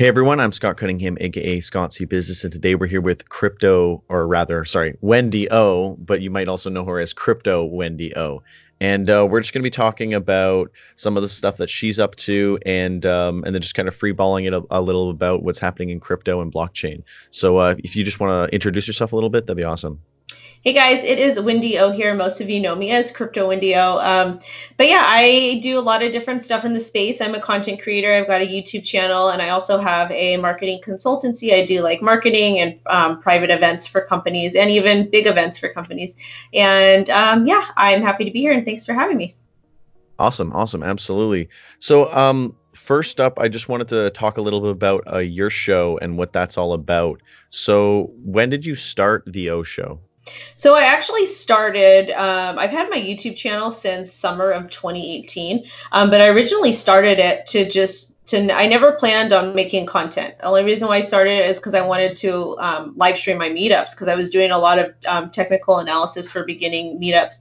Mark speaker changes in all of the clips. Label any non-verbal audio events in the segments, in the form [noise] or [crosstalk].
Speaker 1: Hey everyone, I'm Scott Cunningham, aka Scott C Business, and today we're here with Crypto, or rather, sorry, Wendy O, but you might also know her as Crypto Wendy O. And uh, we're just going to be talking about some of the stuff that she's up to, and um, and then just kind of freeballing it a, a, little about what's happening in crypto and blockchain. So uh, if you just want to introduce yourself a little bit, that'd be awesome.
Speaker 2: Hey guys, it is Wendy O here. Most of you know me as Crypto Wendy O. Um, but yeah, I do a lot of different stuff in the space. I'm a content creator. I've got a YouTube channel, and I also have a marketing consultancy. I do like marketing and um, private events for companies, and even big events for companies. And um, yeah, I'm happy to be here, and thanks for having me.
Speaker 1: Awesome, awesome, absolutely. So, um, first up, I just wanted to talk a little bit about uh, your show and what that's all about. So, when did you start the O Show?
Speaker 2: So I actually started. Um, I've had my YouTube channel since summer of 2018, um, but I originally started it to just to. I never planned on making content. The only reason why I started it is because I wanted to um, live stream my meetups because I was doing a lot of um, technical analysis for beginning meetups,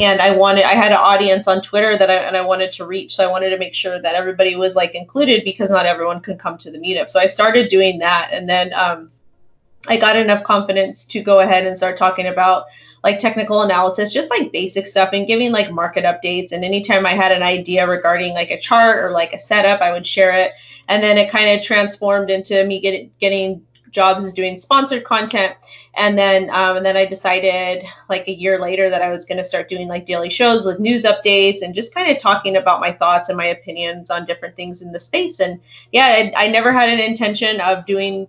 Speaker 2: and I wanted. I had an audience on Twitter that I and I wanted to reach, so I wanted to make sure that everybody was like included because not everyone could come to the meetup. So I started doing that, and then um, I got enough confidence to go ahead and start talking about like technical analysis, just like basic stuff and giving like market updates. And anytime I had an idea regarding like a chart or like a setup, I would share it. And then it kind of transformed into me get, getting jobs as doing sponsored content. And then um, and then I decided like a year later that I was going to start doing like daily shows with news updates and just kind of talking about my thoughts and my opinions on different things in the space. And yeah, I, I never had an intention of doing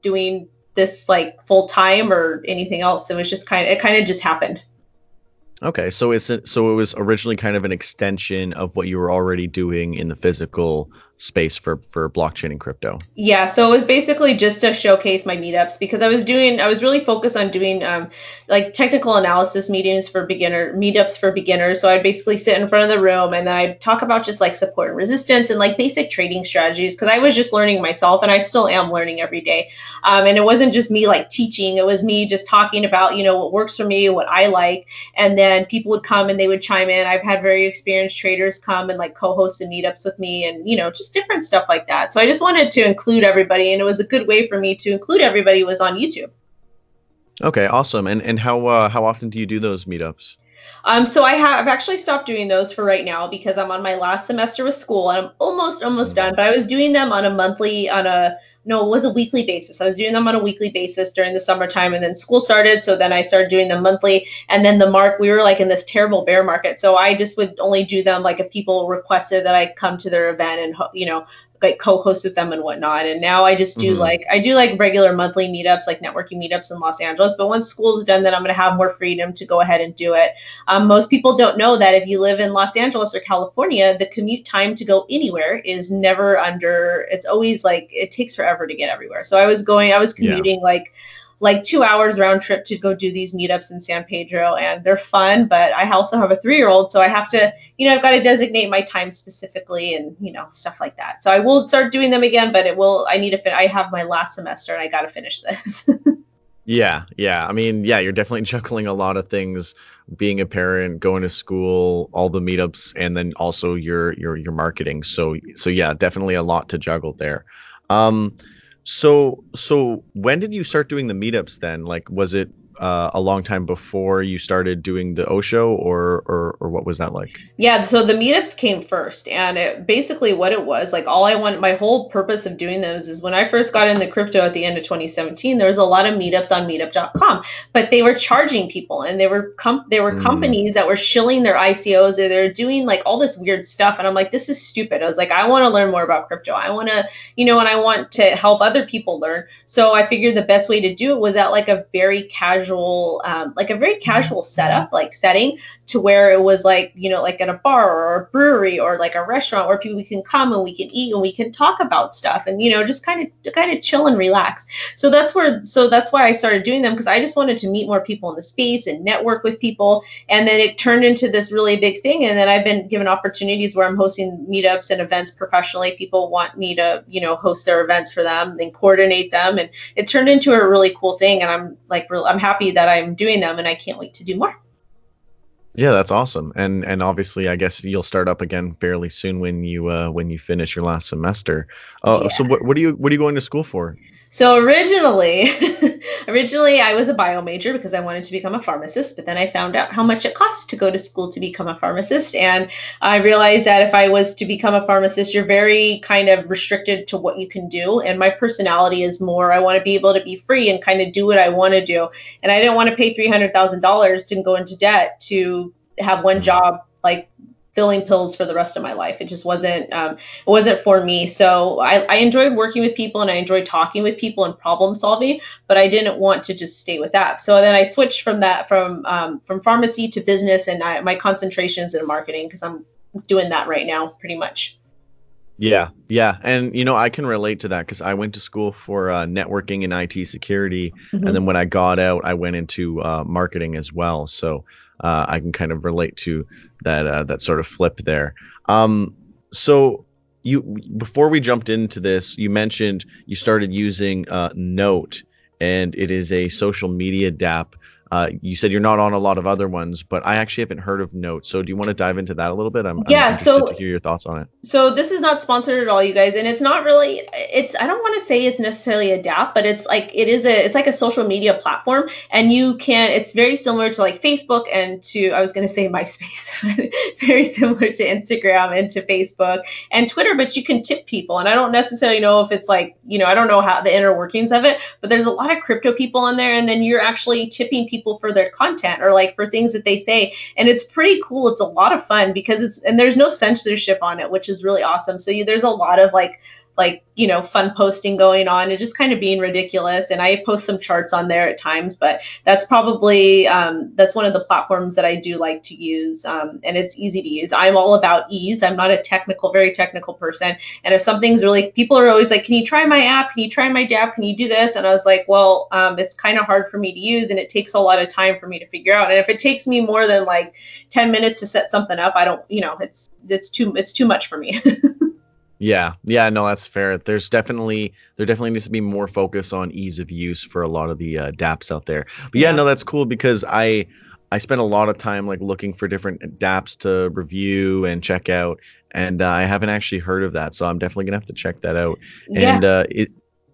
Speaker 2: doing this like full time or anything else. It was just kind of it kind of just happened.
Speaker 1: Okay, so it's so it was originally kind of an extension of what you were already doing in the physical space for for blockchain and crypto?
Speaker 2: Yeah so it was basically just to showcase my meetups because i was doing i was really focused on doing um, like technical analysis meetings for beginner meetups for beginners. So i'd basically sit in front of the room and then i'd talk about just like support and resistance and like basic trading strategies because i was just learning myself and i still am learning every day. Um, and it wasn't just me like teaching. It was me just talking about you know what works for me what i like. And then people would come and they would chime in. I've had very experienced traders come and like co-host the meetups with me and you know just different stuff like that. So I just wanted to include everybody, and it was a good way for me to include everybody was on YouTube.
Speaker 1: Okay, awesome. And and how uh, how often do you do those meetups?
Speaker 2: Um, so I have I've actually stopped doing those for right now because I'm on my last semester with school and I'm almost almost done. But I was doing them on a monthly on a no, it was a weekly basis. I was doing them on a weekly basis during the summertime, and then school started. So then I started doing them monthly. And then the mark, we were like in this terrible bear market. So I just would only do them like if people requested that I come to their event and you know like co-host with them and whatnot. And now I just do mm-hmm. like I do like regular monthly meetups, like networking meetups in Los Angeles. But once school's done, then I'm gonna have more freedom to go ahead and do it. Um, most people don't know that if you live in Los Angeles or California, the commute time to go anywhere is never under. It's always like it takes forever to get everywhere. So I was going, I was commuting yeah. like like two hours round trip to go do these meetups in San Pedro, and they're fun. But I also have a three year old, so I have to, you know, I've got to designate my time specifically, and you know, stuff like that. So I will start doing them again, but it will. I need to. Fin- I have my last semester, and I got to finish this. [laughs]
Speaker 1: yeah, yeah. I mean, yeah, you're definitely juggling a lot of things. Being a parent, going to school, all the meetups, and then also your your your marketing. So so yeah, definitely a lot to juggle there. Um, so so when did you start doing the meetups then? Like was it uh, a long time before you started doing the O Show, or, or or what was that like?
Speaker 2: Yeah, so the meetups came first, and it, basically what it was like all I want, my whole purpose of doing those is when I first got into crypto at the end of 2017, there was a lot of meetups on Meetup.com, but they were charging people, and they were com- they were mm. companies that were shilling their ICOs, or they're doing like all this weird stuff, and I'm like, this is stupid. I was like, I want to learn more about crypto. I want to, you know, and I want to help other people learn. So I figured the best way to do it was at like a very casual casual, um, like a very casual setup, like setting to where it was like, you know, like at a bar or a brewery or like a restaurant where people can come and we can eat and we can talk about stuff and, you know, just kind of, kind of chill and relax. So that's where, so that's why I started doing them because I just wanted to meet more people in the space and network with people. And then it turned into this really big thing. And then I've been given opportunities where I'm hosting meetups and events professionally. People want me to, you know, host their events for them, and coordinate them. And it turned into a really cool thing. And I'm like, I'm happy that I'm doing them and I can't wait to do more.
Speaker 1: Yeah, that's awesome. And and obviously, I guess you'll start up again fairly soon when you uh, when you finish your last semester. Uh,
Speaker 2: Yeah.
Speaker 1: so what what are you what are you going to school for?
Speaker 2: So originally, [laughs] originally I was a bio major because I wanted to become a pharmacist, but then I found out how much it costs to go to school to become a pharmacist, and I realized that if I was to become a pharmacist, you're very kind of restricted to what you can do. And my personality is more I want to be able to be free and kind of do what I want to do, and I didn't want to pay three hundred thousand dollars to go into debt to have one
Speaker 1: Mhm.
Speaker 2: job like filling pills for the rest of my life. It just wasn't um, it wasn't for me. So I, I enjoyed working with people and I enjoyed talking with people and problem solving, but I didn't want to just stay with that. So then I switched from that from um, from pharmacy to business, and I, my concentrations in marketing because I'm doing that right now, pretty much.
Speaker 1: Yeah, yeah, and you know I can relate to that because I went to school for uh, networking and IT security,
Speaker 2: Mhm.
Speaker 1: and then when I got out, I went into uh, marketing as well. So uh, I can kind of relate to that uh, that sort of flip there. Um, so you before we jumped into this, you mentioned you started using uh, Note, and it is a social media DApp. Uh, you said you're not on a lot of other ones, but I actually haven't heard of Note. So do you want to dive into that a little bit? I'm, I'm
Speaker 2: Yeah,
Speaker 1: interested
Speaker 2: so-
Speaker 1: to hear your thoughts on it.
Speaker 2: so this is not sponsored at all you guys and it's not really it's i don't want to say it's necessarily a dap but it's like it is a it's like a social media platform and you can it's very similar to like facebook and to i was going to say [laughs] myspace very similar to instagram and to facebook and twitter but you can tip people and i don't necessarily know if it's like you know i don't know how the inner workings of it but there's a lot of crypto people on there and then you're actually tipping people for their content or like for things that they say. And it's pretty cool. It's a lot of fun because it's and there's no censorship on it which is really awesome. So you, there's a lot of like like you know fun posting going on and just kind of being ridiculous. And i post some charts on there at times but that's probably um, that's one of the platforms that i do like to use um, and it's easy to use. I'm all about ease. I'm not a technical very technical person. And if something's really people are always like can you try my app? Can you try my dap can you do this? And i was like well um, it's kind of hard for me to use and it takes a lot of time for me to figure out. And if it takes me more than like 10 minutes to set something up i don't you know it's it's too it's too much for me [laughs]
Speaker 1: Yeah, yeah, no, that's fair. There's definitely there definitely needs to be more focus on ease of use for a lot of the uh, DApps out there. But yeah,
Speaker 2: Yeah.
Speaker 1: no, that's cool because I I spent a lot of time like looking for different DApps to review and check out, and uh, I haven't actually heard of that, so I'm definitely gonna have to check that out.
Speaker 2: yeah
Speaker 1: And uh, it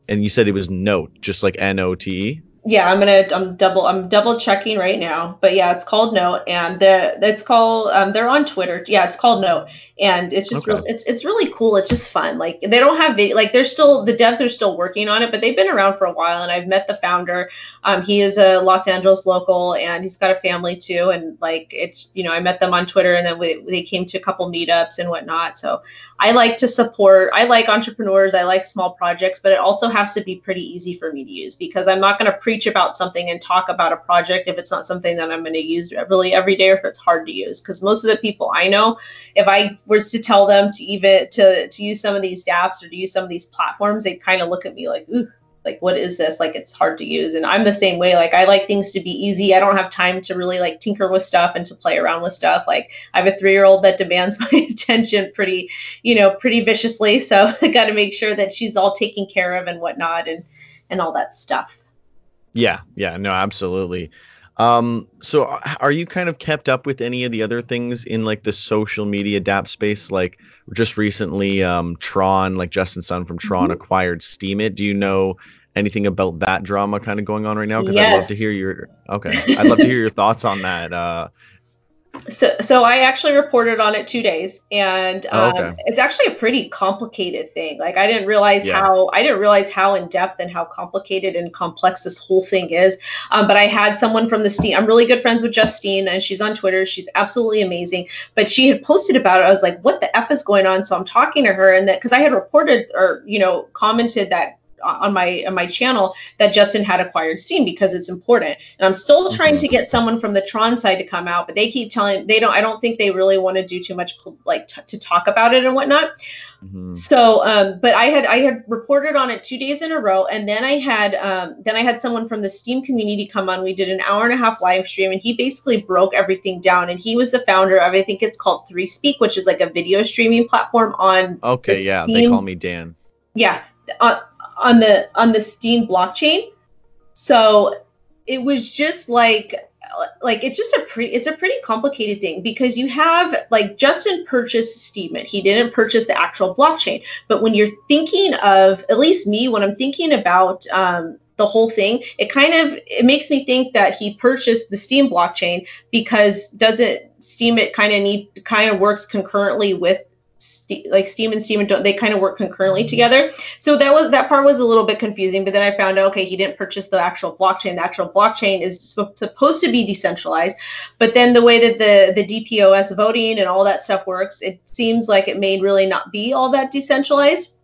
Speaker 1: and you said it was Note, just like N O T E.
Speaker 2: yeah i'm gonna i'm double i'm double checking right now but yeah it's called note and the it's called um, they're on twitter yeah it's called note and it's just
Speaker 1: Okay.
Speaker 2: real, it's it's really cool it's just fun like they don't have vid- like they're still the devs are still working on it but they've been around for a while and i've met the founder um, he is a los angeles local and he's got a family too and like it's you know i met them on twitter and then we, they came to a couple meetups and whatnot so i like to support i like entrepreneurs i like small projects but it also has to be pretty easy for me to use because i'm not going to preach about something and talk about a project if it's not something that i'm going to use really every day or if it's hard to use. Because most of the people i know if i was to tell them to even to to use some of these dapps or to use some of these platforms they kind of look at me like ooh like what is this? Like it's hard to use. And i'm the same way. Like i like things to be easy. I don't have time to really like tinker with stuff and to play around with stuff. Like i have a three year old that demands [laughs] my attention pretty you know pretty viciously. So [laughs] i got to make sure that she's all taken care of and whatnot and and all that stuff
Speaker 1: Yeah, yeah, no, absolutely. Um, so uh, are you kind of kept up with any of the other things in like the social media DApp space? Like just recently, um, Tron, like Justin Sun from Tron
Speaker 2: Mhm.
Speaker 1: acquired Steemit. Do you know anything about that drama kind of going on right now? Because I'd love to hear your okay. I'd love to hear your [laughs] thoughts on that. Uh,
Speaker 2: so so i actually reported on it two days and
Speaker 1: Oh,
Speaker 2: um,
Speaker 1: okay.
Speaker 2: it's actually a pretty complicated thing. Like i didn't realize
Speaker 1: Yeah.
Speaker 2: how i didn't realize how in depth and how complicated and complex this whole thing is. Um, but i had someone from the steem i'm really good friends with justine and she's on twitter. She's absolutely amazing. But she had posted about it. I was like what the f is going on? So i'm talking to her and that because i had reported or you know commented that on my on my channel that Justin had acquired Steem because it's important. And I'm still trying
Speaker 1: Mhm.
Speaker 2: to get someone from the Tron side to come out, but they keep telling they don't. I don't think they really want to do too much like t- to talk about it and whatnot.
Speaker 1: mhm.
Speaker 2: So, um, but I had I had reported on it two days in a row, and then I had um, then I had someone from the Steem community come on. We did an hour and a half live stream, and he basically broke everything down. And he was the founder of I think it's called 3Speak, which is like a video streaming platform on
Speaker 1: Okay, yeah, they call me Dan.
Speaker 2: yeah on, on the on the steem blockchain so it was just like like it's just a pretty it's a pretty complicated thing because you have like Justin purchased Steemit. He didn't purchase the actual blockchain. But when you're thinking of at least me, when I'm thinking about um, the whole thing, it kind of it makes me think that he purchased the Steem blockchain because doesn't Steemit kind of need kind of works concurrently with like Steem and Steem and they kind of work concurrently together. So that was that part was a little bit confusing. But then I found out okay, he didn't purchase the actual blockchain. The actual blockchain is supposed to be decentralized, but then the way that the the DPoS voting and all that stuff works, it seems like it may really not be all that decentralized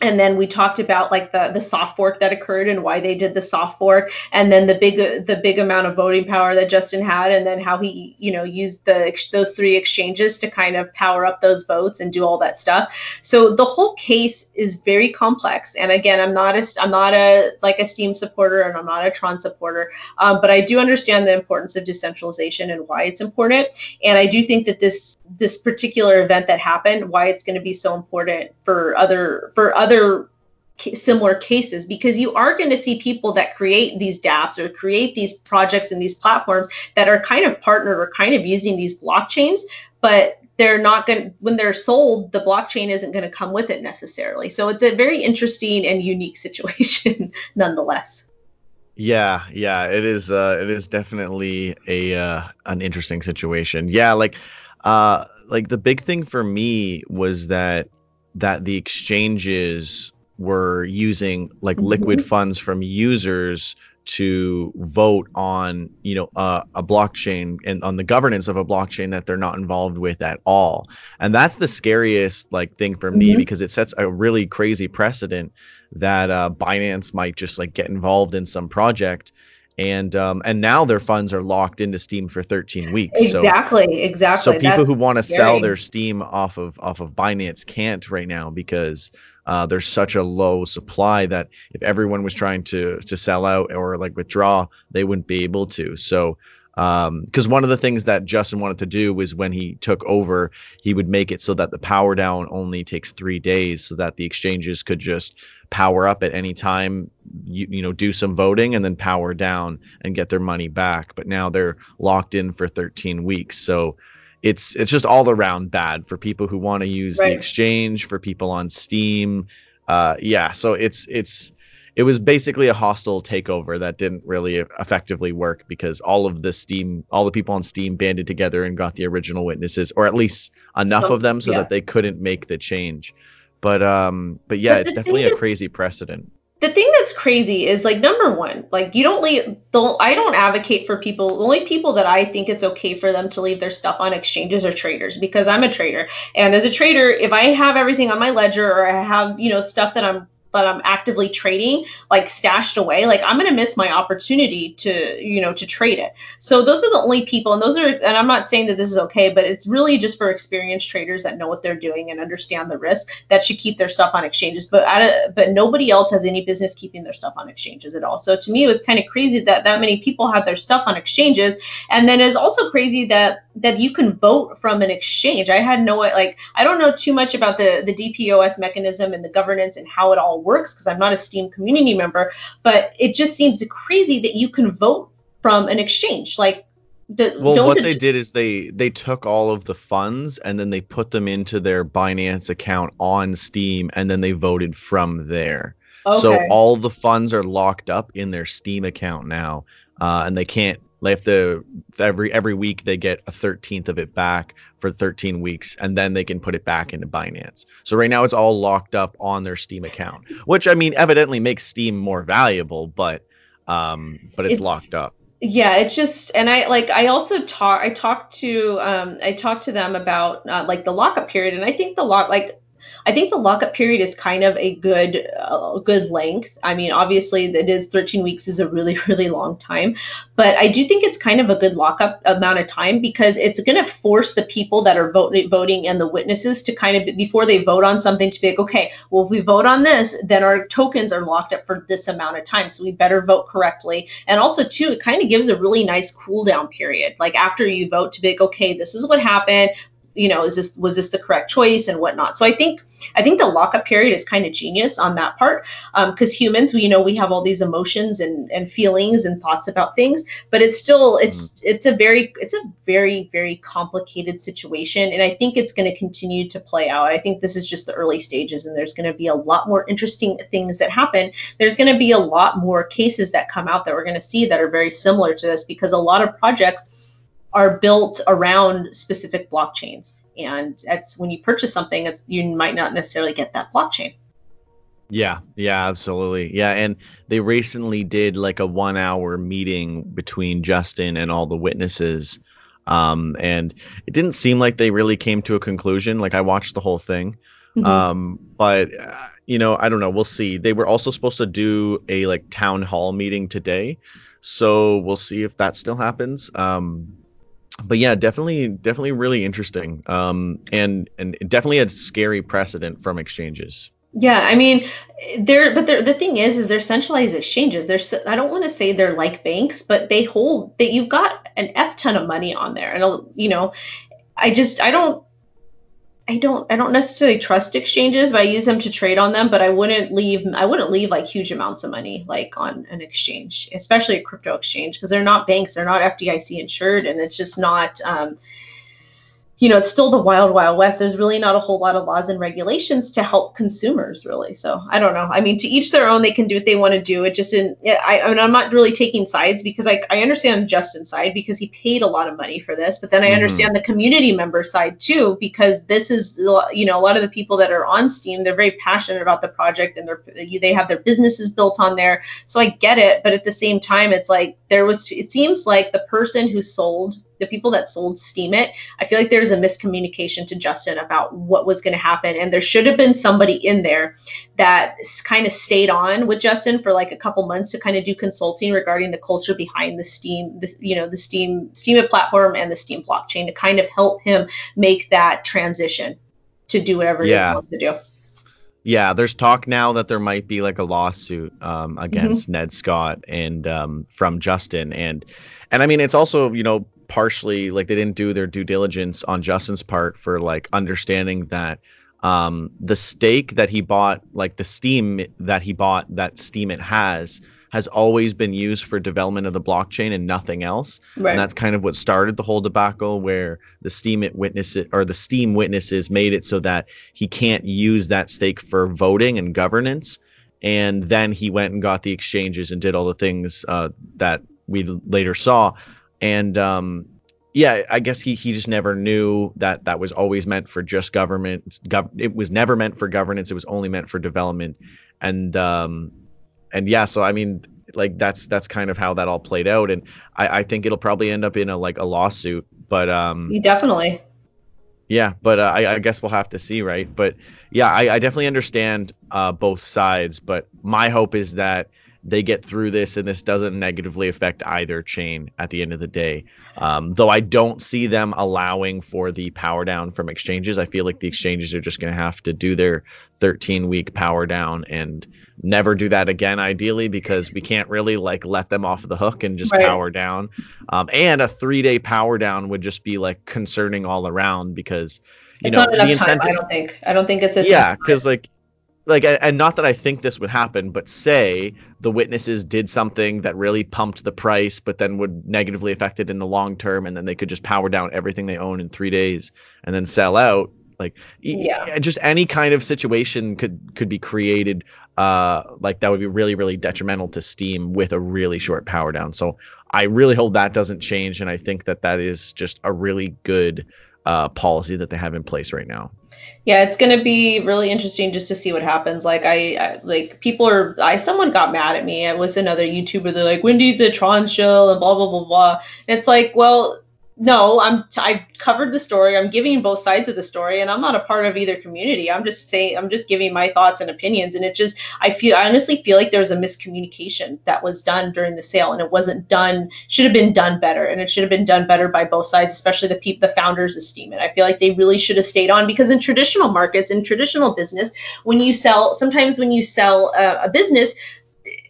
Speaker 2: and then we talked about like the the soft fork that occurred and why they did the soft fork and then the big the big amount of voting power that Justin had and then how he you know used the those three exchanges to kind of power up those votes and do all that stuff. So the whole case is very complex and again I'm not a I'm not a like a Steem supporter and I'm not a Tron supporter um, but I do understand the importance of decentralization and why it's important and I do think that this this particular event that happened why it's going to be so important for other for other similar cases because you are going to see people that create these dapps or create these projects and these platforms that are kind of partnered or kind of using these blockchains but they're not going to when they're sold the blockchain isn't going to come with it necessarily. So it's a very interesting and unique [laughs] situation nonetheless.
Speaker 1: Yeah yeah it is uh it is definitely a uh an interesting situation. Yeah like uh, like the big thing for me was that that the exchanges were using like mm-hmm. liquid funds from users to vote on you know uh, a blockchain and on the governance of a blockchain that they're not involved with at all and that's the scariest like thing for me mm-hmm. because it sets a really crazy precedent that uh, binance might just like get involved in some project and um, and now their funds are locked into Steem for 13 weeks.
Speaker 2: Exactly, so, exactly.
Speaker 1: So people That's who want to sell their Steem off of off of Binance can't right now because uh, there's such a low supply that if everyone was trying to to sell out or like withdraw, they wouldn't be able to. So um because um, one of the things that Justin wanted to do was when he took over, he would make it so that the power down only takes three days, so that the exchanges could just power up at any time, you, you know, do some voting and then power down and get their money back. But now they're locked in for 13 weeks, so it's it's just all around bad for people who want to use right. the exchange, for people on steem Uh, yeah, so it's it's it was basically a hostile takeover that didn't really effectively work because all of the steem all the people on steem banded together and got the original witnesses or at least enough so, of them so yeah. that they couldn't make the change but um but yeah but it's definitely a crazy precedent.
Speaker 2: The thing that's crazy is like number one like you don't leave don't i don't advocate for people the only people that i think it's okay for them to leave their stuff on exchanges are traders because i'm a trader. And as a trader if i have everything on my ledger or i have you know stuff that i'm but I'm actively trading like stashed away, like I'm going to miss my opportunity to, you know, to trade it. So those are the only people, and those are, and I'm not saying that this is okay, but it's really just for experienced traders that know what they're doing and understand the risk that should keep their stuff on exchanges. But I, but nobody else has any business keeping their stuff on exchanges at all. So to me, it was kind of crazy that that many people have their stuff on exchanges, and then it's also crazy that that you can vote from an exchange. I had no like I don't know too much about the the DPoS mechanism and the governance and how it all works because I'm not a STEEM community member, but it just seems crazy that you can vote from an exchange. Like,
Speaker 1: the, well, what they did is they they took all of the funds and then they put them into their Binance account on Steem, and then they voted from there. Okay. So all the funds are locked up in their Steem account now, uh, and they can't they have to every every week they get a 13th of it back for 13 weeks and then they can put it back into Binance. So right now it's all locked up on their Steem account, which I mean evidently makes Steem more valuable, but um but it's, it's locked up.
Speaker 2: Yeah, it's just and I like I also talk I talked to um I talked to them about uh, like the lockup period and I think the lock like I think the lockup period is kind of a good uh, good length. I mean, obviously, it is 13 weeks is a really [laughs] really long time, but I do think it's kind of a good lockup amount of time because it's going to force the people that are vote, voting and the witnesses to kind of before they vote on something to be like, okay, well, if we vote on this, then our tokens are locked up for this amount of time, so we better vote correctly. And also, too, it kind of gives a really nice cool down period, like after you vote to be like, okay, this is what happened you know is this was this the correct choice and whatnot. So i think i think the lockup period is kind of genius on that part because um, humans we you know we have all these emotions and and feelings and thoughts about things but it's still it's mm. it's a very it's a very very complicated situation and i think it's going to continue to play out. I think this is just the early stages and there's going to be a lot more interesting things that happen. There's going to be a lot more cases that come out that we're going to see that are very similar to this because a lot of projects are built around specific blockchains. And it's when you purchase something, it's, you might not necessarily get that blockchain.
Speaker 1: Yeah, yeah, absolutely. Yeah, and they recently did like a one hour meeting between Justin and all the witnesses. Um, and it didn't seem like they really came to a conclusion. Like I watched the whole thing. Mm-hmm. Um, but uh, you know, I don't know. We'll see. They were also supposed to do a like town hall meeting today, so we'll see if that still happens. Um, but yeah, definitely, definitely really interesting. Um, and and definitely a scary precedent from exchanges.
Speaker 2: Yeah, I mean, they're but they're, the thing is, is they're centralized exchanges. They're I don't want to say they're like banks, but they hold that you've got an f ton of money on there, and you know, I just I don't I don't I don't necessarily trust exchanges, but I use them to trade on them. But I wouldn't leave I wouldn't leave like huge amounts of money like on an exchange, especially a crypto exchange, because they're not banks, they're not FDIC insured, and it's just not um, you know, it's still the wild, wild west. There's really not a whole lot of laws and regulations to help consumers, really. So I don't know. I mean, to each their own. They can do what they want to do. It just didn't. I, I mean, I'm not really taking sides because I, I understand Justin's side because he paid a lot of money for this, but then I mm-hmm. understand the community member side too because this is you know a lot of the people that are on Steem. They're very passionate about the project and they're they have their businesses built on there. So I get it, but at the same time, it's like there was. It seems like the person who sold the people that sold Steemit, I feel like there's a miscommunication to Justin about what was going to happen. And there should have been somebody in there that kind of stayed on with Justin for like a couple months to kind of do consulting regarding the culture behind the Steem, the, you know, the Steem, Steem Steemit platform and the Steem blockchain to kind of help him make that transition to do whatever yeah. he wants to do.
Speaker 1: Yeah, there's talk now that there might be like a lawsuit um, against mm-hmm. Ned Scott and um, from Justin, and and I mean it's also you know partially like they didn't do their due diligence on Justin's part for like understanding that um, the stake that he bought, like the Steem that he bought, that Steemit has, has always been used for development of the blockchain and nothing else. Right. And that's kind of what started the whole debacle, where the Steemit witnesses or the Steem witnesses made it so that he can't use that stake for voting and governance. And then he went and got the exchanges and did all the things uh, that we later saw and um, yeah, I guess he he just never knew that that was always meant for just government. Gov- it was never meant for governance. It was only meant for development, and um, and yeah. So I mean, like that's that's kind of how that all played out, and I, I think it'll probably end up in a like a lawsuit. But um,
Speaker 2: definitely.
Speaker 1: Yeah, but uh, I, I guess we'll have to see, right? But yeah, I, I definitely understand uh, both sides. But my hope is that they get through this and this doesn't negatively affect either chain at the end of the day. Um, though I don't see them allowing for the power down from exchanges. I feel like the exchanges are just going to have to do their 13 week power down and never do that again, ideally, because we can't really like let them off the hook and just right. power down. Um, and a three day power down would just be like concerning all around because you it's know the incentive. Time,
Speaker 2: I don't think. I don't think it's
Speaker 1: a yeah, because like like and not that i think this would happen but say the witnesses did something that really pumped the price but then would negatively affect it in the long term and then they could just power down everything they own in three days and then sell out. Like yeah. just any kind of situation could could be created uh like that would be really really detrimental to Steem with a really short power down. So i really hope that doesn't change and i think that that is just a really good uh, policy that they have in place right now.
Speaker 2: Yeah, it's going to be really interesting just to see what happens. Like I, I, like people are I someone got mad at me. It was another YouTuber. They're like Wendy's a Tron shell and blah blah blah blah. And it's like, well, no, I'm t- I covered the story. I'm giving both sides of the story, and I'm not a part of either community. I'm just saying I'm just giving my thoughts and opinions, and it just I feel I honestly feel like there was a miscommunication that was done during the sale, and it wasn't done. Should have been done better, and it should have been done better by both sides, especially the people, the founders esteem it I feel like they really should have stayed on because in traditional markets, in traditional business, when you sell, sometimes when you sell a, a business,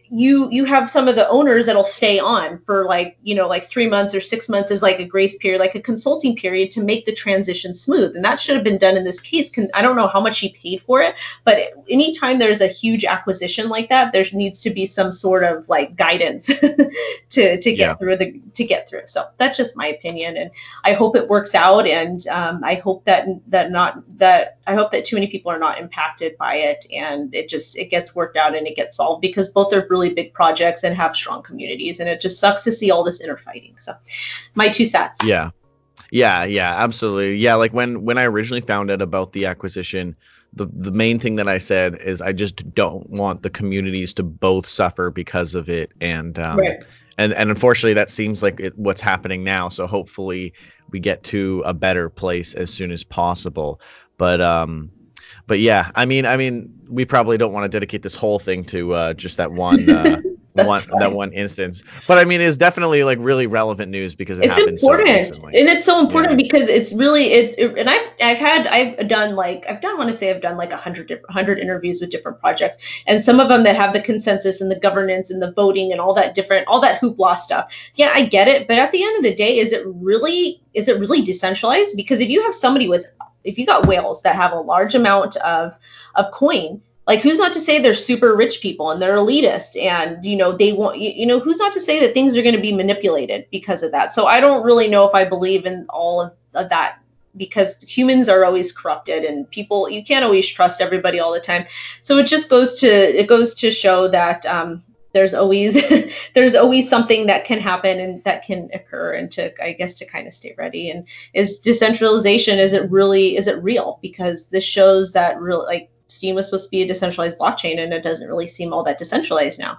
Speaker 2: you you have some of the owners that'll stay on for like you know like three months or six months is like a grace period like a consulting period to make the transition smooth and that should have been done in this case i don't know how much he paid for it but anytime there's a huge acquisition like that there needs to be some sort of like guidance [laughs] to to get yeah. through the to get through so that's just my opinion and i hope it works out and um, i hope that that not that i hope that too many people are not impacted by it and it just it gets worked out and it gets solved because both are really big projects and have strong communities. And it just sucks to see all this inner fighting. So my two sets.
Speaker 1: Yeah. Yeah, yeah, absolutely. Yeah, like when when I originally found out about the acquisition, the the main thing that I said is I just don't want the communities to both suffer because of it, and um, right. and and unfortunately that seems like it, what's happening now. So hopefully we get to a better place as soon as possible. But um, but yeah, I mean, I mean, we probably don't want to dedicate this whole thing to uh, just that one. Uh, [laughs] one fine. that one instance but i mean it's definitely like really relevant news because it
Speaker 2: it's important so and it's so important yeah. because it's really it, it, and i've i've had i've done like i've done want to say i've done like a hundred different hundred interviews with different projects and some of them that have the consensus and the governance and the voting and all that different all that hoopla stuff yeah i get it but at the end of the day is it really is it really decentralized because if you have somebody with if you got whales that have a large amount of of coin like who's not to say they're super rich people and they're elitist and you know they want you, you know who's not to say that things are going to be manipulated because of that? So i don't really know if i believe in all of, of that because humans are always corrupted and people you can't always trust everybody all the time. So it just goes to it goes to show that um, there's always [laughs] there's always something that can happen and that can occur and to i guess to kind of stay ready and is decentralization is it really is it real because this shows that real like steem was supposed to be a decentralized blockchain and it doesn't really seem all that decentralized now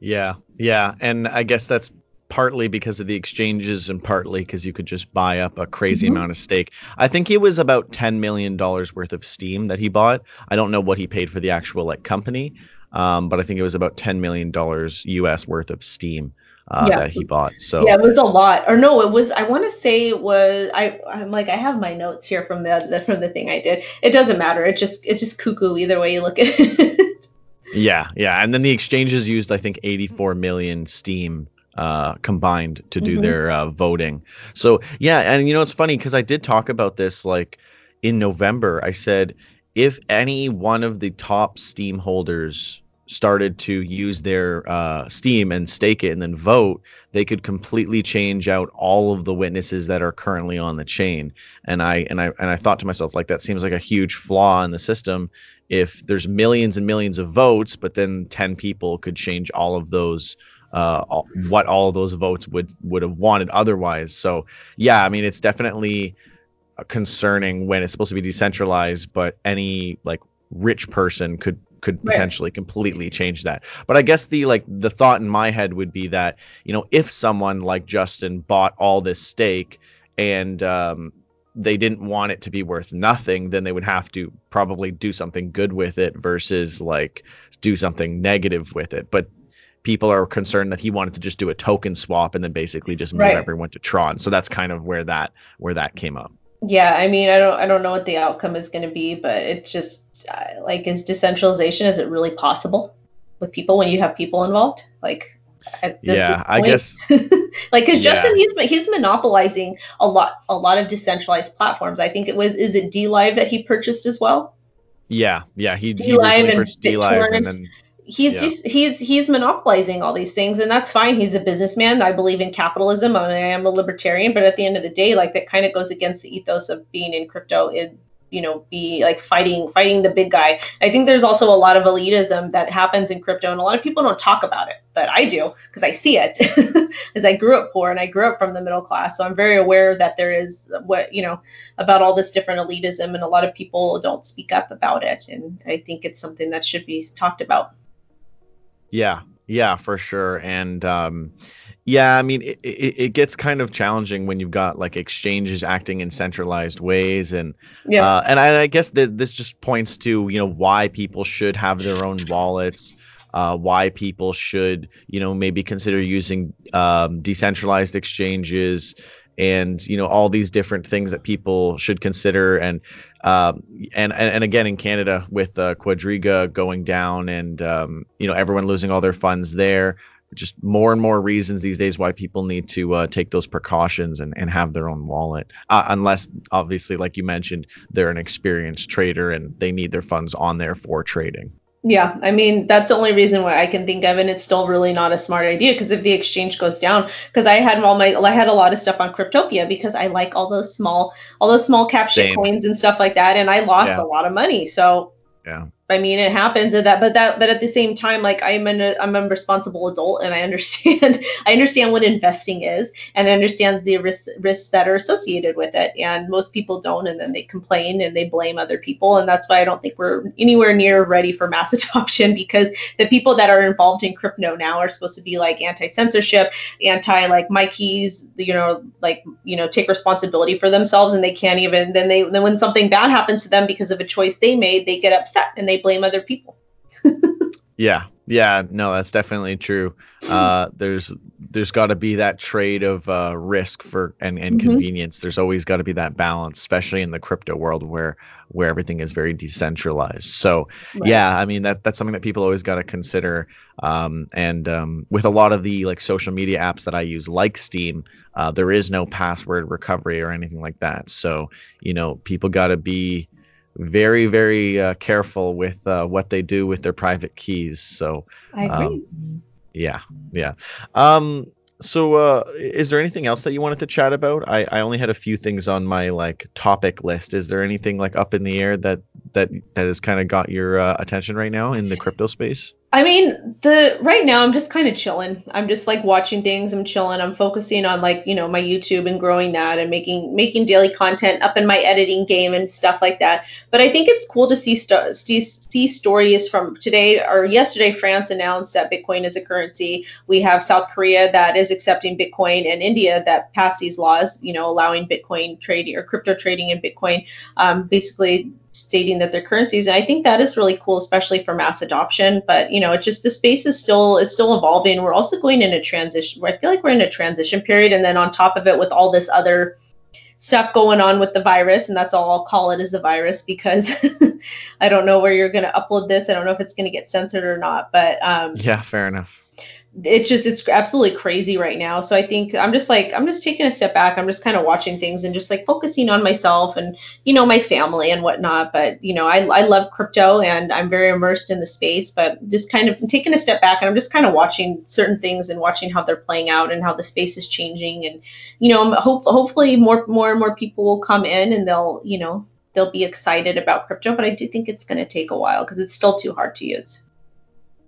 Speaker 1: yeah yeah and i guess that's partly because of the exchanges and partly because you could just buy up a crazy mm-hmm. amount of stake. I think it was about $10 million worth of Steem that he bought. I don't know what he paid for the actual like company, um, but I think it was about ten million dollars US worth of Steem uh, yeah. that he bought. So
Speaker 2: yeah, it was a lot. Or no, it was. I want to say it was. I I'm like I have my notes here from the, the from the thing I did. It doesn't matter. It just it's just cuckoo either way you look at it. [laughs]
Speaker 1: yeah, yeah, and then the exchanges used I think 84 million Steem uh, combined to do mm-hmm. their uh, voting. So yeah, and you know it's funny because I did talk about this like in November. I said if any one of the top Steem holders started to use their uh, Steem and stake it and then vote, they could completely change out all of the witnesses that are currently on the chain. And I and I and I thought to myself, like that seems like a huge flaw in the system. If there's millions and millions of votes, but then ten people could change all of those. Uh, all, what all those votes would would have wanted otherwise. So yeah, I mean it's definitely concerning when it's supposed to be decentralized, but any like rich person could could potentially right. completely change that. But I guess the like the thought in my head would be that you know if someone like Justin bought all this stake and um, they didn't want it to be worth nothing, then they would have to probably do something good with it versus like do something negative with it. But people are concerned that he wanted to just do a token swap and then basically just move right. everyone to Tron. So that's kind of where that where that came up
Speaker 2: yeah i mean i don't i don't know what the outcome is going to be but it just uh, like is decentralization is it really possible with people when you have people involved? Like
Speaker 1: yeah i guess [laughs]
Speaker 2: like because yeah. justin he's he's monopolizing a lot a lot of decentralized platforms. I think it was is it DLive that he purchased as well?
Speaker 1: Yeah yeah he, DLive he and DLive and then
Speaker 2: he's yeah. just he's he's monopolizing all these things and that's fine. He's a businessman. I believe in capitalism. I, am a libertarian but at the end of the day like that kind of goes against the ethos of being in crypto in you know be like fighting fighting the big guy. I think there's also a lot of elitism that happens in crypto and a lot of people don't talk about it but i do because i see it. [laughs] As i grew up poor and i grew up from the middle class so i'm very aware that there is what you know about all this different elitism and a lot of people don't speak up about it and i think it's something that should be talked about
Speaker 1: yeah, yeah, for sure. And um, yeah, I mean, it, it, it, gets kind of challenging when you've got like exchanges acting in centralized ways, and yeah, uh, and, I, I guess that this just points to you know why people should have their own wallets. Uh, why people should, you know, maybe consider using um, decentralized exchanges and you know all these different things that people should consider. And um, and, and and again in Canada with uh, Quadriga going down and um, you know everyone losing all their funds there just more and more reasons these days why people need to uh, take those precautions and, and have their own wallet uh, unless obviously like you mentioned they're an experienced trader and they need their funds on there for trading
Speaker 2: yeah, I mean that's the only reason why I can think of, and it's still really not a smart idea because if the exchange goes down, because I had all my I had a lot of stuff on Cryptopia because I like all those small all those small cap shit coins and stuff like that, and I lost yeah. a lot of money. So
Speaker 1: yeah,
Speaker 2: I mean, it happens at that, but that, but at the same time, like I'm an, I'm a responsible adult, and I understand, [laughs] I understand what investing is, and I understand the risks, risks that are associated with it. And most people don't, and then they complain and they blame other people, and that's why I don't think we're anywhere near ready for mass [laughs] adoption because the people that are involved in crypto now are supposed to be like anti-censorship, anti like my keys, you know, like you know, take responsibility for themselves, and they can't even. Then they, then when something bad happens to them because of a choice they made, they get upset and they blame other people.
Speaker 1: yeah, yeah, no, that's definitely true. Uh, there's there's got to be that trade of uh, risk for and, and mm-hmm. convenience. There's always got to be that balance, especially in the crypto world where where everything is very decentralized. So right. yeah, I mean that that's something that people always got to consider. Um, and um, with a lot of the like social media apps that I use, like Steem, uh, there is no password recovery or anything like that. So you know, people got to be very very uh, careful with uh, what they do with their private keys. So
Speaker 2: I agree. Um,
Speaker 1: yeah yeah. Um so uh is there anything else that you wanted to chat about? I i only had a few things on my like topic list. Is there anything like up in the air that that that has kind of got your uh, attention right now in the crypto space
Speaker 2: I mean, the right now I'm just kind of chilling. I'm just like watching things. I'm chilling. I'm focusing on like you know my YouTube and growing that and making making daily content up in my editing game and stuff like that. But I think it's cool to see st- see, see stories from today or yesterday. France announced that Bitcoin is a currency. We have South Korea that is accepting Bitcoin and India that passed these laws. You know, allowing Bitcoin trading or crypto trading in Bitcoin. Um, basically stating that they're currencies and i think that is really cool especially for mass adoption but you know it's just the space is still it's still evolving. We're also going in a transition i feel like we're in a transition period and then on top of it with all this other stuff going on with the virus and that's all i'll call it is the virus because [laughs] i don't know where you're going to upload this. I don't know if it's going to get censored or not but um
Speaker 1: yeah fair enough
Speaker 2: it's just it's absolutely crazy right now. So i think i'm just like i'm just taking a step back. I'm just kind of watching things and just like focusing on myself and you know my family and whatnot. But you know i, I love crypto and i'm very immersed in the space but just kind of taking a step back and i'm just kind of watching certain things and watching how they're playing out and how the space is changing. And you know hope, hopefully more more and more people will come in and they'll you know they'll be excited about crypto. But i do think it's going to take a while because it's still too hard to use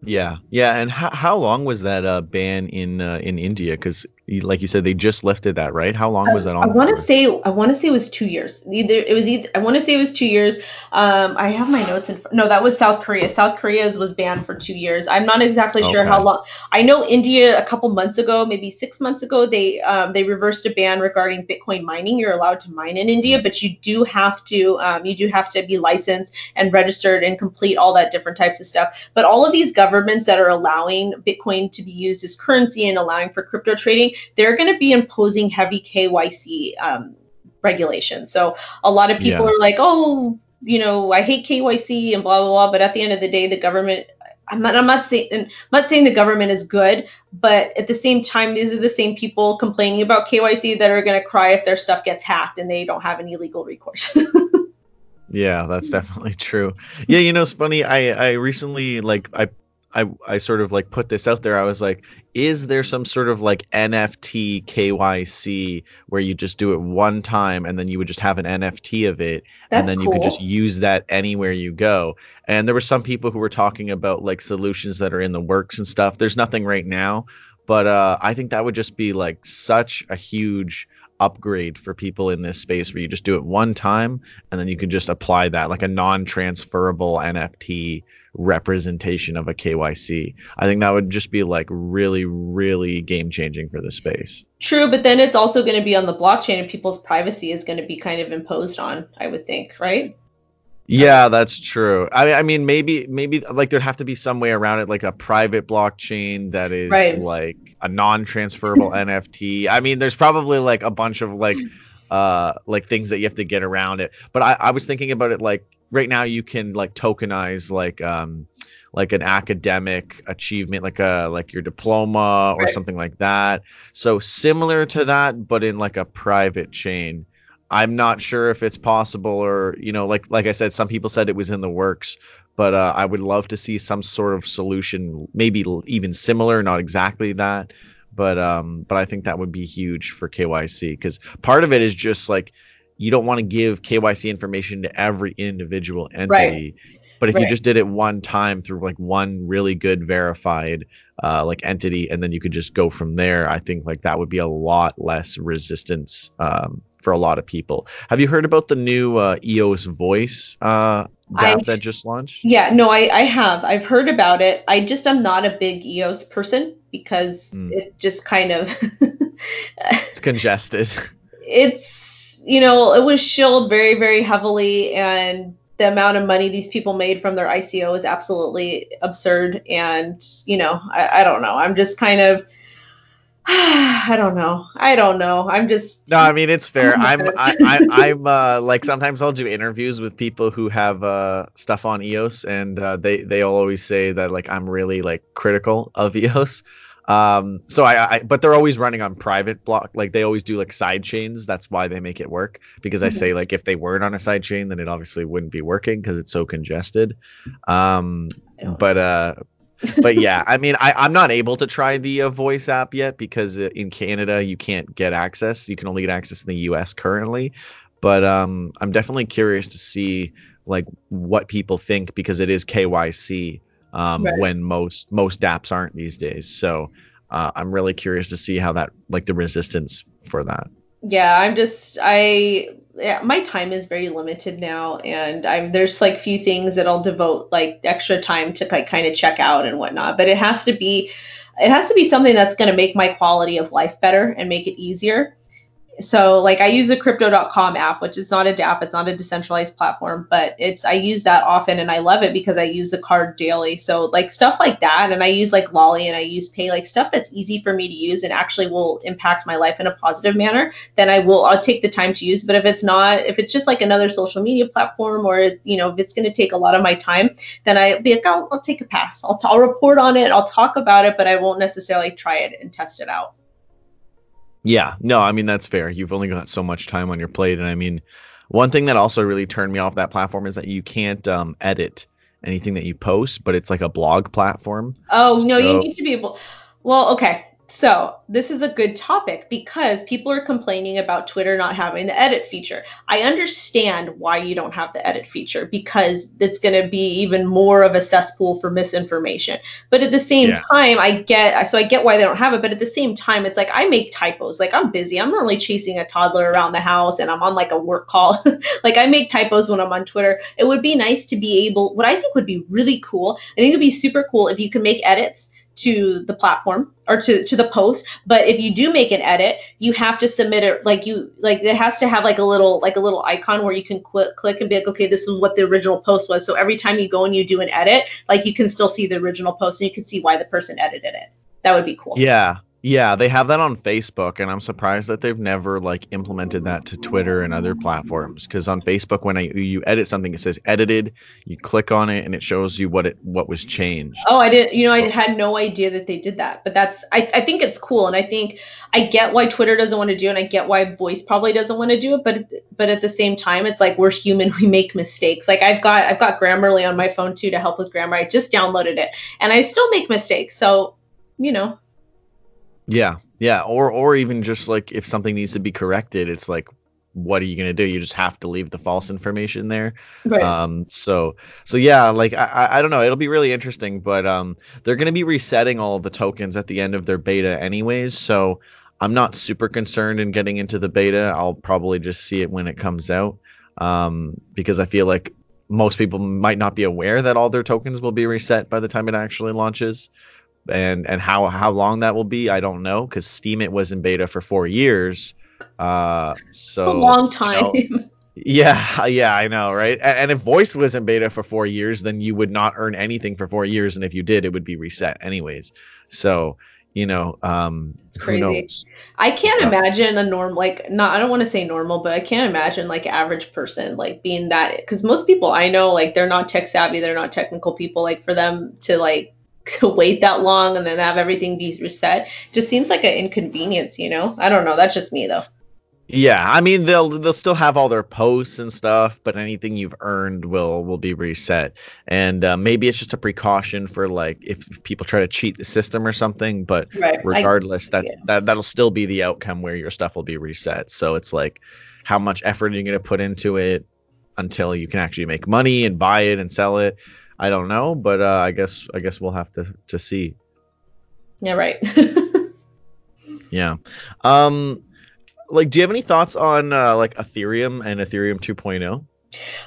Speaker 1: yeah, yeah. And how how long was that uh, ban in uh, in India? Because like you said, they just lifted that, right? How long was that on?
Speaker 2: I want to say I want to say it was two years. Either it was either I want to say it was two years. Um, I have my notes in. No, that was South Korea. South Korea's was banned for two years. I'm not exactly sure okay. how long. I know India a couple months ago, maybe six months ago, they um, they reversed a ban regarding Bitcoin mining. You're allowed to mine in India, but you do have to um, you do have to be licensed and registered and complete all that different types of stuff. But all of these governments that are allowing Bitcoin to be used as currency and allowing for crypto trading they're going to be imposing heavy KYC um, regulations. So a lot of people yeah. are like, oh, you know, I hate KYC and blah blah blah. But at the end of the day, the government. I'm not, I'm not saying I'm not saying the government is good, but at the same time, these are the same people complaining about KYC that are going to cry if their stuff gets hacked and they don't have any legal recourse. [laughs]
Speaker 1: yeah, that's definitely true. Yeah, you know, it's funny. I I recently like I I I sort of like put this out there. I was like, is there some sort of like NFT KYC where you just do it one time and then you would just have an NFT of it That's and then you could just use that anywhere you go. And there were some people who were talking about like solutions that are in the works and stuff. There's nothing right now, but uh, I think that would just be like such a huge upgrade for people in this space where you just do it one time and then you can just apply that like a non-transferable NFT representation of a KYC. I think that would just be like really, really game changing for the space.
Speaker 2: True, but then it's also going to be on the blockchain and people's privacy is going to be kind of imposed on, I would think, right?
Speaker 1: Yeah, that's true. I I mean maybe maybe like there'd have to be some way around it, like a private blockchain that is
Speaker 2: Right.
Speaker 1: like a non-transferable [laughs] NFT. I mean, there's probably like a bunch of like uh like things that you have to get around it. But I, I was thinking about it like right now you can like tokenize like um like an academic achievement like a like your diploma or
Speaker 2: Right.
Speaker 1: something like that. So similar to that, but in like a private chain. I'm not sure if it's possible or you know like like I said some people said it was in the works but uh, I would love to see some sort of solution maybe l- even similar not exactly that but um but I think that would be huge for KYC cuz part of it is just like you don't want to give KYC information to every individual entity but if you just did it one time through like one really good verified uh, like entity and then you could just go from there i think like that would be a lot less resistance um, for a lot of people have you heard about the new uh, eos voice uh, app that just launched
Speaker 2: Yeah, no, I, I have. I've heard about it. I just am not a big EOS person because
Speaker 1: Mm.
Speaker 2: it just kind of [laughs]
Speaker 1: it's congested [laughs]
Speaker 2: it's you know it was shilled very very heavily and the amount of money these people made from their ICO is absolutely absurd. And you know I, I don't know. I'm just kind of [sighs] I don't know. I don't know. I'm just
Speaker 1: no i mean it's fair. [laughs] I'm I. I, i'm uh, like sometimes i'll do interviews with people who have uh, stuff on eos and uh, they they'll always say that like i'm really like critical of eos um so I, I but they're always running on private block like they always do like side chains. That's why they make it work because i
Speaker 2: Mhm.
Speaker 1: say like if they weren't on a side chain then it obviously wouldn't be working because it's so congested. Um but uh but yeah i mean I, i'm not able to try the uh, voice app yet because uh, in canada you can't get access. You can only get access in the us currently. But um i'm definitely curious to see like what people think because it is kyc um
Speaker 2: Right.
Speaker 1: when most most dapps aren't these days. So uh, i'm really curious to see how that like the resistance for that.
Speaker 2: Yeah i'm just i yeah, my time is very limited now and i'm there's like few things that i'll devote like extra time to like kind of check out and whatnot but it has to be it has to be something that's going to make my quality of life better and make it easier so like i use the crypto.com app which is not a dApp, it's not a decentralized platform but it's i use that often and i love it because i use the card daily. So like stuff like that and i use like Lolli and i use pay like stuff that's easy for me to use and actually will impact my life in a positive manner then i will i'll take the time to use. But if it's not if it's just like another social media platform or you know if it's going to take a lot of my time then i'll be like i'll, I'll take a pass. I'll, I'll report on it. I'll talk about it but i won't necessarily try it and test it out
Speaker 1: Yeah, no, I mean that's fair. You've only got so much time on your plate, and I mean, one thing that also really turned me off that platform is that you can't um, edit anything that you post, but it's like a blog platform.
Speaker 2: Oh no, you need to be able. Well, okay. So this is a good topic because people are complaining about Twitter not having the edit feature. I understand why you don't have the edit feature because it's going to be even more of a cesspool for misinformation. But at the same
Speaker 1: Yeah.
Speaker 2: time, I get so I get why they don't have it. But at the same time, it's like I make typos. Like I'm busy. I'm only chasing a toddler around the house, and I'm on like a work call. [laughs] like I make typos when I'm on Twitter. It would be nice to be able. What I think would be really cool. I think it'd be super cool if you could make edits to the platform or to, to the post but if you do make an edit you have to submit it like you like it has to have like a little like a little icon where you can qu- click and be like okay this is what the original post was. So every time you go and you do an edit like you can still see the original post and you can see why the person edited it. That would be cool.
Speaker 1: Yeah, yeah, they have that on Facebook, and I'm surprised that they've never like implemented that to Twitter and other platforms. Because on Facebook, when I you edit something, it says edited. You click on it, and it shows you what it what was changed.
Speaker 2: Oh, I didn't. You know, I had no idea that they did that. But that's. I, I think it's cool, and I think I get why Twitter doesn't want to do it, and I get why Voice probably doesn't want to do it. But but at the same time, it's like we're human. [laughs] We make mistakes. Like I've got I've got Grammarly on my phone too to help with grammar. I just downloaded it, and I still make mistakes. So you know,
Speaker 1: Yeah, yeah, or or even just like if something needs to be corrected, it's like, what are you gonna do? You just have to leave the false information there.
Speaker 2: right.
Speaker 1: Um, so so yeah, like I I- don't know, it'll be really interesting, but um, they're gonna be resetting all of the tokens at the end of their beta anyways. So I'm not super concerned in getting into the beta. I'll probably just see it when it comes out, um, because I feel like most people might not be aware that all their tokens will be reset by the time it actually launches and and how how long that will be i don't know because Steemit was in beta for four years uh
Speaker 2: it's
Speaker 1: so
Speaker 2: a long time. [laughs]
Speaker 1: Yeah, yeah, I know, right? And, and if voice was in beta for four years, then you would not earn anything for four years, and if you did, it would be reset anyways. So you know um
Speaker 2: it's crazy i can't uh, imagine a norm like not i don't want to say normal but i can't imagine like average person like being that because most people i know like they're not tech savvy they're not technical people like for them to like [laughs] to wait that long and then have everything be reset just seems like an inconvenience you know i don't know that's just me though
Speaker 1: yeah, I mean they'll they'll still have all their posts and stuff, but anything you've earned will will be reset. And uh, maybe it's just a precaution for like if people try to cheat the system or something. But right. regardless, I, that yeah. that that'll still be the outcome where your stuff will be reset. So it's like how much effort are you going to put into it until you can actually make money and buy it and sell it. I don't know, but uh, I guess I guess we'll have to to see.
Speaker 2: Yeah. Right. [laughs]
Speaker 1: yeah. Um like do you have any thoughts on uh, like ethereum and ethereum 2.0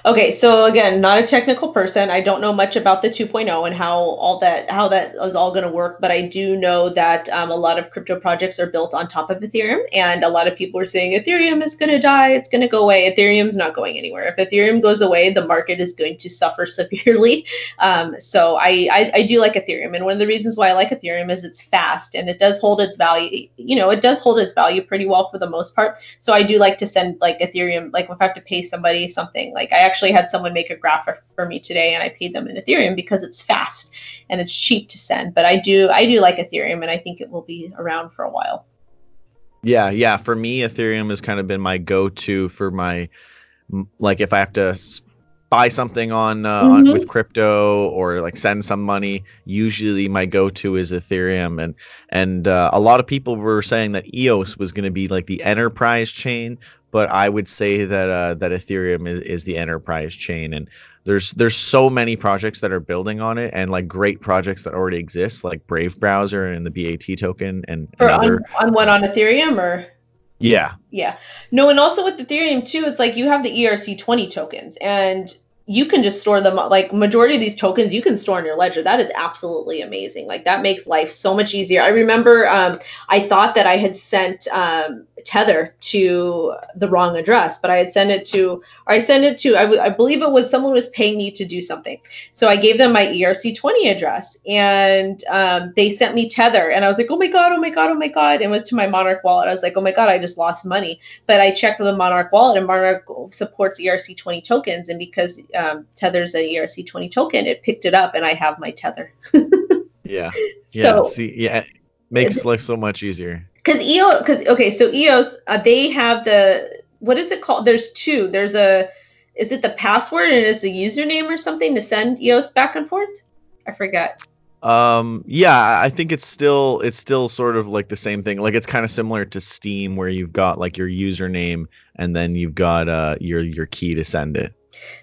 Speaker 2: Okay, so again, not a technical person. I don't know much about the 2.0 and how all that how that is all going to work, but I do know that um, a lot of crypto projects are built on top of Ethereum, and a lot of people are saying Ethereum is going to die, it's going to go away. Ethereum's not going anywhere. If Ethereum goes away, the market is going to suffer [laughs] severely. Um, so I, I I do like Ethereum, and one of the reasons why I like Ethereum is it's fast and it does hold its value. You know, it does hold its value pretty well for the most part. So I do like to send like Ethereum, like if I have to pay somebody something like I actually had someone make a graph for, for me today and I paid them in Ethereum because it's fast and it's cheap to send. But I do I do like Ethereum and I think it will be around for a while.
Speaker 1: Yeah, yeah. For me, Ethereum has kind of been my go-to for my like if I have to buy something on, uh, mm-hmm. on with crypto or like send some money usually my go-to is ethereum and and uh, a lot of people were saying that eos was going to be like the enterprise chain but I would say that uh, that Ethereum is, is the enterprise chain, and there's there's so many projects that are building on it, and like great projects that already exist, like Brave Browser and the BAT token, and, and
Speaker 2: other on, on what on Ethereum or?
Speaker 1: Yeah.
Speaker 2: Yeah. No, and also with Ethereum too, it's like you have the ERC twenty tokens, and you can just store them like majority of these tokens you can store in your ledger. That is absolutely amazing. Like that makes life so much easier. I remember um, i thought that i had sent um, tether to the wrong address but i had sent it to or i sent it to I, w- I believe it was someone was paying me to do something. So i gave them my erc20 address and um, they sent me tether and i was like oh my god oh my god oh my god. And it was to my monarch wallet. I was like oh my god i just lost money. But i checked with the monarch wallet and monarch supports erc20 tokens and because um, tether's an erc20 token it picked it up and i have my tether.
Speaker 1: Yeah. [laughs] Yeah so, see yeah makes life so much easier
Speaker 2: because EOS, because okay, so EOS, uh, they have the what is it called? There's two. There's a is it the password and it's a username or something to send EOS back and forth? I forget.
Speaker 1: Um yeah, I think it's still it's still sort of like the same thing. Like it's kind of similar to Steem, where you've got like your username and then you've got uh your your key to send it.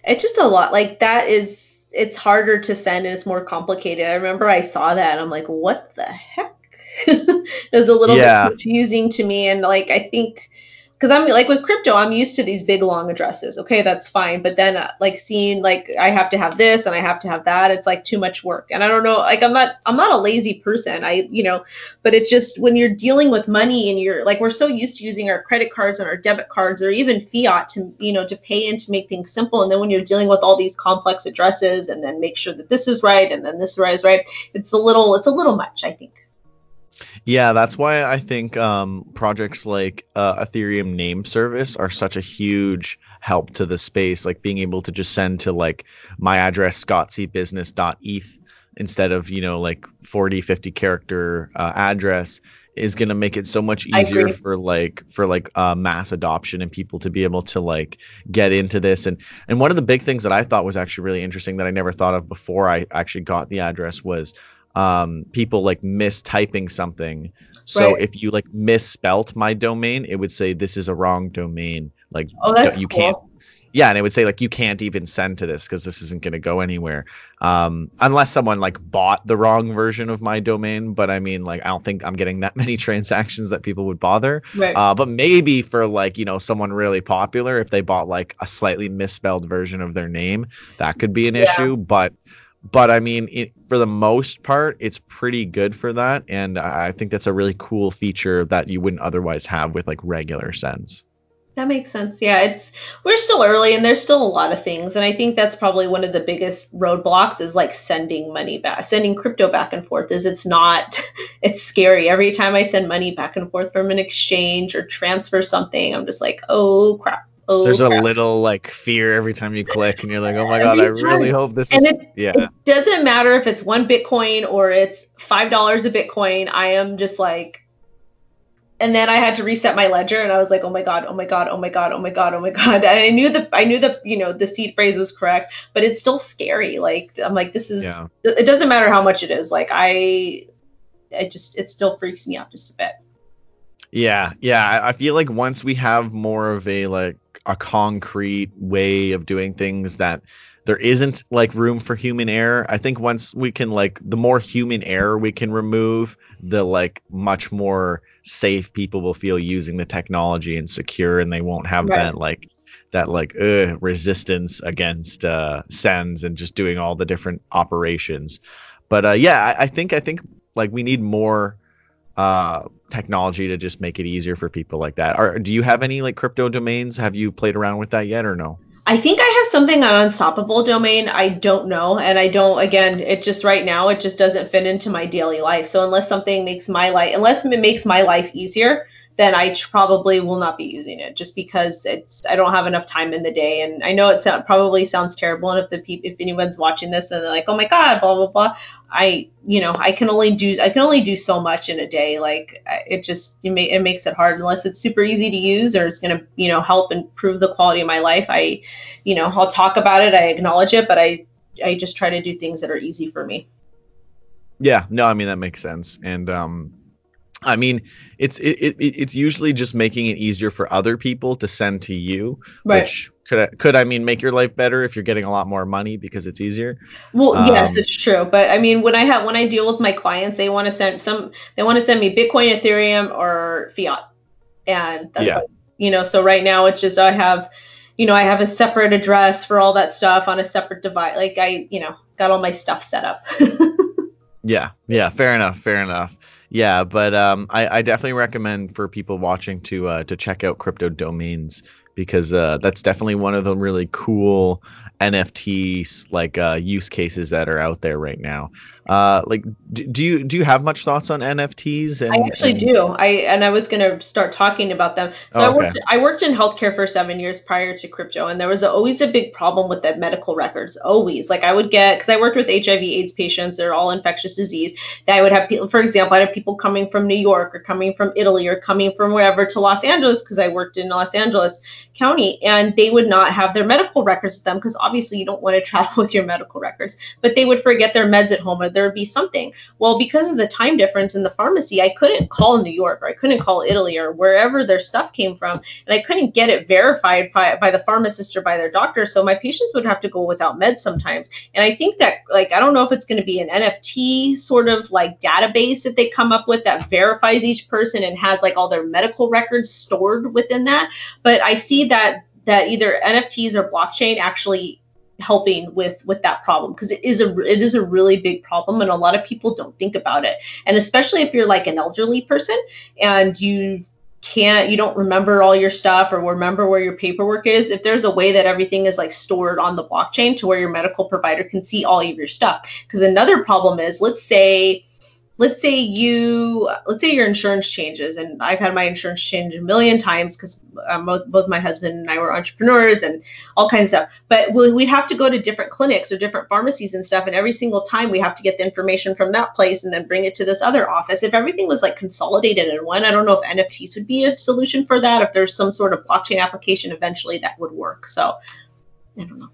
Speaker 2: It's just a lot. Like that is it's harder to send and it's more complicated. I remember I saw that and I'm like, what the heck? [laughs] it was a little yeah. bit confusing to me. And like, I think because I'm like with crypto, I'm used to these big long addresses. Okay, that's fine. But then uh, like seeing like I have to have this and I have to have that, it's like too much work. And I don't know, like I'm not I'm not a lazy person. I you know, but it's just when you're dealing with money and you're like we're so used to using our credit cards and our debit cards or even fiat to you know to pay in to make things simple. And then when you're dealing with all these complex addresses and then make sure that this is right and then this is right, it's a little it's a little much, I think.
Speaker 1: Yeah, that's why I think um, projects like uh, Ethereum name service are such a huge help to the space. Like being able to just send to like my address, scottcbusiness.eth instead of, you know, like 40, 50 character uh, address is going to make it so much easier for like for like uh, mass adoption and people to be able to like get into this and and one of the big things that i thought was actually really interesting that i never thought of before i actually got the address was um, people like mistyping something. So right. if you like misspelt my domain, it would say this is a wrong domain. Like
Speaker 2: oh, that's
Speaker 1: you
Speaker 2: cool.
Speaker 1: can't. Yeah, and it would say like you can't even send to this because this isn't going to go anywhere, um, unless someone like bought the wrong version of my domain. But I mean, like I don't think I'm getting that [laughs] many transactions that people would bother. Right. Uh, but maybe for like you know someone really popular, if they bought like a slightly misspelled version of their name, that could be an yeah. issue. But but I mean, it, for the most part, it's pretty good for that, and I think that's a really cool feature that you wouldn't otherwise have with like regular sends.
Speaker 2: that makes sense. Yeah, it's we're still early and there's still a lot of things. And I think that's probably one of the biggest roadblocks is like sending money back, sending crypto back and forth is it's not [laughs] it's scary. Every time I send money back and forth from an exchange or transfer something, I'm just like, "Oh crap." Oh,
Speaker 1: There's
Speaker 2: crap.
Speaker 1: a little like fear every time you click and you're like, "Oh my god, I really hope this
Speaker 2: And
Speaker 1: is
Speaker 2: it,
Speaker 1: yeah."
Speaker 2: it doesn't matter if it's one Bitcoin or it's five dollars a Bitcoin. I am just like, and then I had to reset my ledger, and I was like, oh my god, oh my god, oh my god, oh my god, oh my god. And I knew the I knew the you know the seed phrase was correct, but it's still scary. Like I'm like, this is.
Speaker 1: Yeah.
Speaker 2: It doesn't matter how much it is. Like I, it just it still freaks me out just a bit.
Speaker 1: Yeah, yeah. I- feel like once we have more of a like a concrete way of doing things that there isn't like room for human error. I think once we can like the more human error we can remove, the like much more safe people will feel using the technology and secure and they won't have
Speaker 2: Right.
Speaker 1: that like that like uh, resistance against uh sends and just doing all the different operations. But uh yeah, I, I think I think like we need more uh technology to just make it easier for people like that. Are do you have any like crypto domains? Have you played around with that yet or no?
Speaker 2: I think I have something on Unstoppable domain. I don't know. And I don't, again, it just right now, it just doesn't fit into my daily life. So unless something makes my life, unless it makes my life easier, then I probably will not be using it just because it's, I don't have enough time in the day. And I know it sound, probably sounds terrible. And if the if anyone's watching this and they're like, oh my God, blah, blah, blah. I, you know, I can only do, I can only do so much in a day. Like it just, it, may, it makes it hard unless it's super easy to use or it's going to, you know, help improve the quality of my life. I, you know i'll talk about it i acknowledge it but i i just try to do things that are easy for me
Speaker 1: Yeah, no, I mean that makes sense. And um I mean, it's it, it it's usually just making it easier for other people to send to you,
Speaker 2: right
Speaker 1: which could I, could I mean make your life better if you're getting a lot more money because it's easier.
Speaker 2: well yes
Speaker 1: um,
Speaker 2: it's true but i mean when i have when i deal with my clients they want to send some they want to send me bitcoin ethereum or fiat and that's
Speaker 1: Yeah.
Speaker 2: like, you know so right now it's just i have you know i have a separate address for all that stuff on a separate device like i you know got all my stuff set up [laughs]
Speaker 1: Yeah, yeah, fair enough, fair enough. Yeah, but um, I, I definitely recommend for people watching to uh, to check out crypto domains because uh, that's definitely one of the really cool NFTs like uh, use cases that are out there right now. Uh, like, do, do you do you have much thoughts on NFTs? And,
Speaker 2: I actually
Speaker 1: and-
Speaker 2: do. I and I was going to start talking about them. So
Speaker 1: Oh,
Speaker 2: I worked I worked in healthcare for 7 years prior to crypto and there was always a big problem with the medical records. Always. Like I would get cuz I worked with HIV AIDS patients, they're all infectious disease. That I would have people for example, I had people coming from New York or coming from Italy or coming from wherever to Los Angeles because I worked in Los Angeles County and they would not have their medical records with them because obviously you don't want to travel [laughs] with your medical records. But they would forget their meds at home or there would be something. Well, because of the time difference in the pharmacy, I couldn't call New York or I couldn't call Italy or wherever their stuff came from. And I couldn't get it verified by, by the pharmacist or by their doctor. So my patients would have to go without meds sometimes. And I think that, like, I don't know if it's going to be an NFT sort of like database that they come up with that verifies each person and has like all their medical records stored within that. But I see that that either NFTs or blockchain actually helping with with that problem because it is a it is a really big problem and a lot of people don't think about it. And especially if you're like an elderly person and you can't you don't remember all your stuff or remember where your paperwork is if there's a way that everything is like stored on the blockchain to where your medical provider can see all of your stuff. Because another problem is let's say let's say you let's say your insurance changes and i've had my insurance change a million times because um, both, both my husband and i were entrepreneurs and all kinds of stuff. But we- we'd have to go to different clinics or different pharmacies and stuff and every single time we have to get the information from that place and then bring it to this other office. If everything was like consolidated in one i don't know if nfts would be a solution for that if there's some sort of blockchain application eventually that would work. So i don't know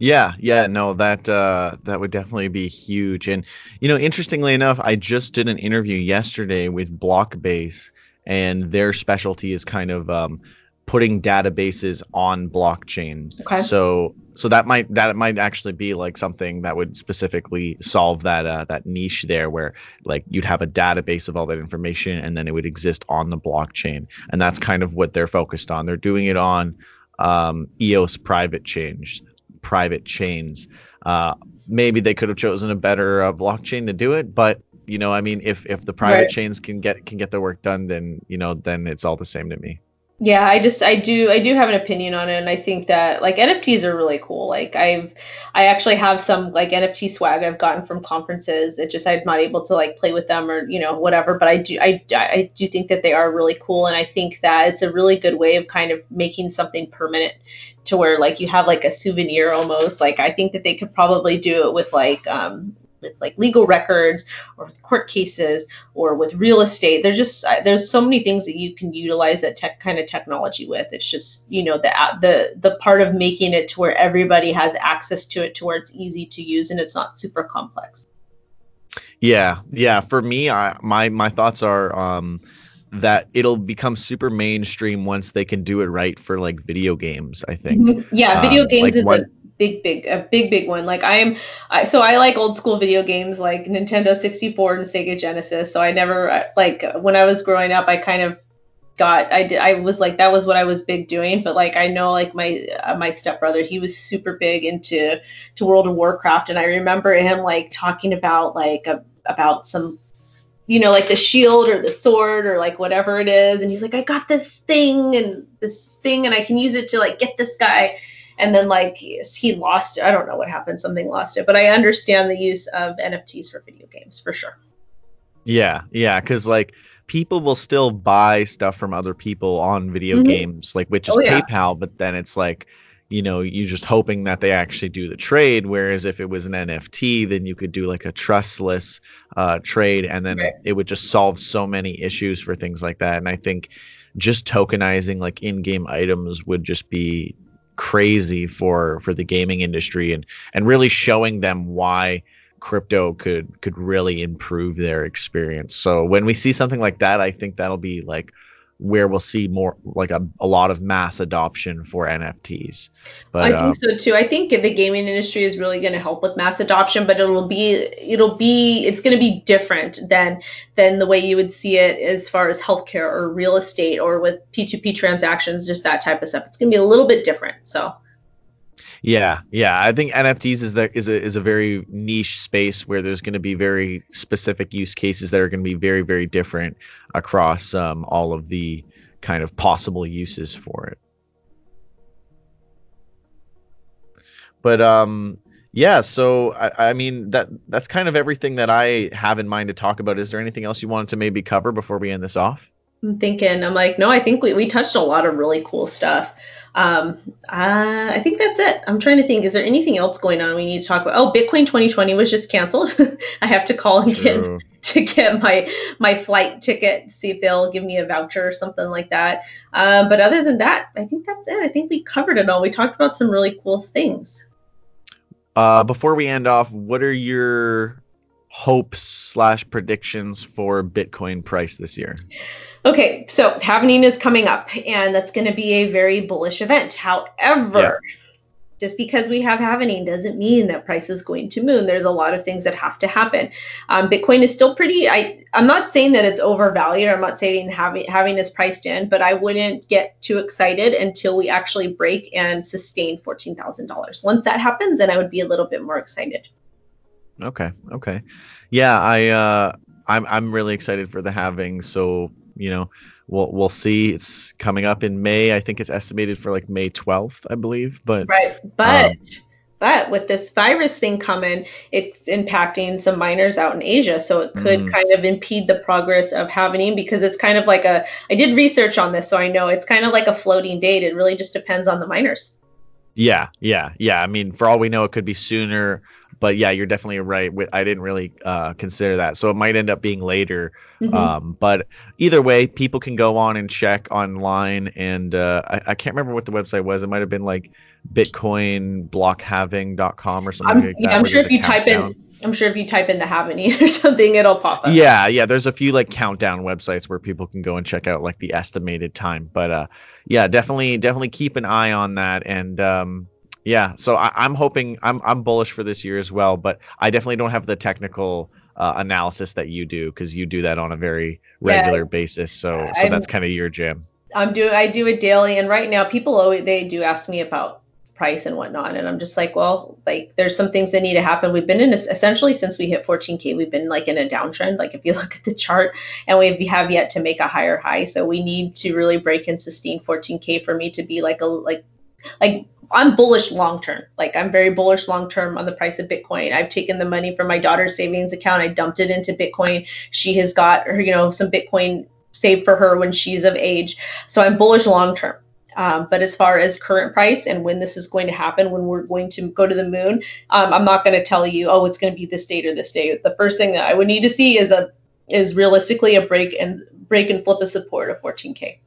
Speaker 1: Yeah, yeah, no, that uh that would definitely be huge. And you know, interestingly enough, I just did an interview yesterday with Blockbase and their specialty is kind of um putting databases on blockchain.
Speaker 2: Okay.
Speaker 1: So so that might that might actually be like something that would specifically solve that uh that niche there where like you'd have a database of all that information and then it would exist on the blockchain. And that's kind of what they're focused on. They're doing it on um EOS private chains private chains. Uh, maybe they could have chosen a better uh, blockchain to do it, but you know, I mean, if if the private
Speaker 2: Right.
Speaker 1: chains can get can get the work done, then you know, then it's all the same to me.
Speaker 2: Yeah i just i do i do have an opinion on it and i think that like nfts are really cool. Like i've i actually have some like nft swag i've gotten from conferences. It just i'm not able to like play with them or you know whatever but i do i i do think that they are really cool and i think that it's a really good way of kind of making something permanent to where like you have like a souvenir almost. Like i think that they could probably do it with like um with like legal records or with court cases or with real estate. There's just uh, there's so many things that you can utilize that tech kind of technology with. It's just you know the the the part of making it to where everybody has access to it to where it's easy to use and it's not super complex.
Speaker 1: Yeah yeah. For me i my my thoughts are um that it'll become super mainstream once they can do it right for like video games i think.
Speaker 2: Mm-hmm. yeah video
Speaker 1: um,
Speaker 2: games
Speaker 1: like
Speaker 2: is
Speaker 1: what,
Speaker 2: a big big a big big one. Like i'm I, so i like old school video games like nintendo 64 and sega genesis. So i never like when i was growing up i kind of got i did i was like that was what i was big doing. But like i know like my uh, my stepbrother he was super big into to world of warcraft. And i remember him like talking about like a, about some you know like the shield or the sword or like whatever it is. And he's like i got this thing and this thing and i can use it to like get this guy and then like he lost it. I don't know what happened. Something lost it, but I understand the use of NFTs for video games for sure.
Speaker 1: Yeah, yeah, because like people will still buy stuff from other people on video mm-hmm. games, like which is oh, yeah. PayPal, but then it's like you know you're just hoping that they actually do the trade whereas if it was an nft then you could do like a trustless uh, trade and then right. it would just solve so many issues for things like that and i think just tokenizing like in-game items would just be crazy for for the gaming industry and and really showing them why crypto could could really improve their experience. So when we see something like that, I think that'll be like where we'll see more like a, a lot of mass adoption for NFTs.
Speaker 2: But I think um, so too. I think the gaming industry is really going to help with mass adoption, but it'll be it'll be it's going to be different than than the way you would see it as far as healthcare or real estate or with P2P transactions, just that type of stuff. It's going to be a little bit different. So
Speaker 1: yeah, yeah. I think NFTs is that is a is a very niche space where there's going to be very specific use cases that are going to be very very different across um, all of the kind of possible uses for it. But um, yeah. So I, I mean that that's kind of everything that I have in mind to talk about. Is there anything else you wanted to maybe cover before we end this off?
Speaker 2: I'm thinking. I'm like, no. I think we we touched a lot of really cool stuff um, uh, I think that's it. I'm trying to think. Is there anything else going on we need to talk about? Oh, Bitcoin 2020 was just canceled. [laughs] I have to call and get [laughs] to get my my flight ticket. See if they'll give me a voucher or something like that. Um, but other than that, I think that's it. I think we covered it all. We talked about some really cool things.
Speaker 1: Uh, before we end off, what are your hopes slash predictions for Bitcoin price this year?
Speaker 2: Okay, so Happening is coming up, and that's going to be a very bullish event. However, yeah. just because we have Happening doesn't mean that price is going to moon. There's a lot of things that have to happen. Um, Bitcoin is still pretty. I I'm not saying that it's overvalued. I'm not saying halving halving is priced in, but I wouldn't get too excited until we actually break and sustain fourteen thousand dollars. Once that happens, then I would be a little bit more excited.
Speaker 1: Okay. Okay. Yeah, I uh I'm I'm really excited for the halving. So you know, we'll we'll see. It's coming up in May. I think it's estimated for like May 12th, I believe. But
Speaker 2: right, but. Um, but with this virus thing coming, it's impacting some miners out in Asia. So it could mm-hmm. kind of impede the progress of halving because it's kind of like a, I did research on this, so I know it's kind of like a floating date. It really just depends on the miners.
Speaker 1: Yeah, yeah, yeah. I mean, for all we know, it could be sooner but yeah, you're definitely right. I didn't really uh, consider that, so it might end up being later. Mm-hmm. Um, but either way, people can go on and check online, and uh, I, I, can't remember what the website was. It might have been like bitcoinblockhalving.com or something.
Speaker 2: I'm, like yeah, I'm sure if you type in. I'm sure if you type in the Havany [laughs] or something, it'll pop up.
Speaker 1: Yeah, yeah. There's a few like countdown websites where people can go and check out like the estimated time. But uh, yeah, definitely, definitely keep an eye on that. And um, yeah, so I, am hoping I'm I'm bullish for this year as well, but I definitely don't have the technical uh, analysis that you do because you do that on a very regular yeah, basis. So so I'm, that's kind of your jam.
Speaker 2: I'm doing I do it daily, and right now people always they do ask me about price and whatnot. And I'm just like, well, like there's some things that need to happen. We've been in essentially since we hit 14K, we've been like in a downtrend. Like if you [laughs] look at the chart and we have yet to make a higher high. So we need to really break and sustain 14K for me to be like a, like, like I'm bullish long term. Like I'm very bullish long term on the price of Bitcoin. I've taken the money from my daughter's savings account. I dumped it into Bitcoin. She has got her, you know, some Bitcoin saved for her when she's of age. So I'm bullish long term. Um, but as far as current price and when this is going to happen, when we're going to go to the moon, um, I'm not going to tell you, oh, it's going to be this date or this date. The first thing that I would need to see is a is realistically a break and break and flip a support of 14k.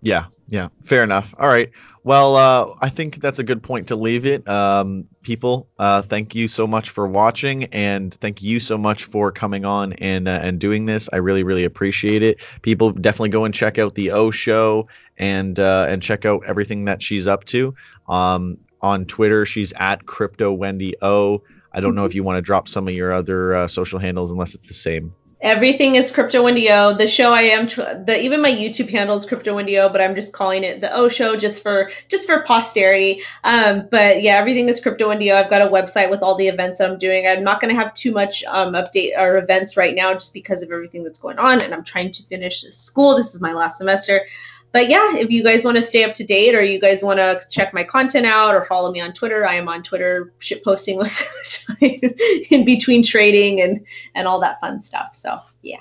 Speaker 1: Yeah, yeah, fair enough. All right. Well, uh, I think that's a good point to leave it. Um, people, uh, thank you so much for watching, and thank you so much for coming on and uh, and doing this. I really, really appreciate it. People, definitely go and check out the O Show and uh, and check out everything that she's up to. Um, on Twitter, she's at Crypto Wendy O. I don't know if you want to drop some of your other uh, social handles, unless it's the same.
Speaker 2: Everything is Crypto Wendy O. The show I am, the even my YouTube handle is Crypto Wendy O, but I'm just calling it the O Show just for just for posterity. Um, but yeah, everything is Crypto Wendy I've got a website with all the events I'm doing. I'm not going to have too much um, update or events right now, just because of everything that's going on, and I'm trying to finish school. This is my last semester but yeah, if you guys want to stay up to date or you guys want to check my content out or follow me on Twitter, I am on Twitter shit posting [laughs] in between trading and and all that fun stuff. So yeah.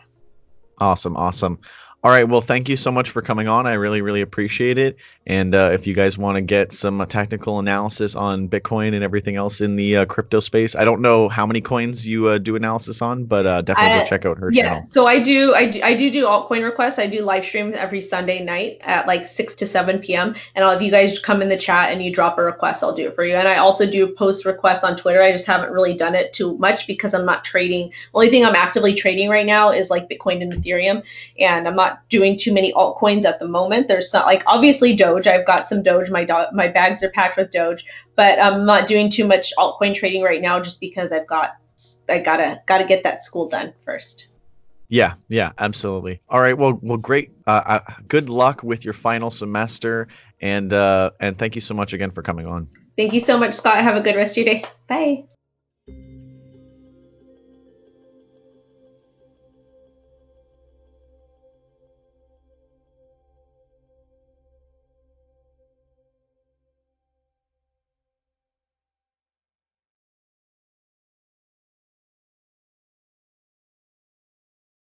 Speaker 1: Awesome, awesome. All right. Well, thank you so much for coming on. I really, really appreciate it. And uh, if you guys want to get some uh, technical analysis on Bitcoin and everything else in the uh, crypto space, I don't know how many coins you uh, do analysis on, but uh, definitely go check out her
Speaker 2: yeah,
Speaker 1: channel.
Speaker 2: So I do, I do, I do do altcoin requests. I do live stream every Sunday night at like six to seven p.m. And I'll, if you guys come in the chat and you drop a request, I'll do it for you. And I also do post requests on Twitter. I just haven't really done it too much because I'm not trading. Only thing I'm actively trading right now is like Bitcoin and Ethereum, and I'm not doing too many altcoins at the moment. There's not like obviously Doge. I've got some Doge. My do- my bags are packed with Doge, but I'm not doing too much altcoin trading right now just because I've got I gotta gotta get that school done first.
Speaker 1: Yeah, yeah, absolutely. All right, well, well, great. Uh, uh, good luck with your final semester, and uh, and thank you so much again for coming on.
Speaker 2: Thank you so much, Scott. Have a good rest of your day. Bye.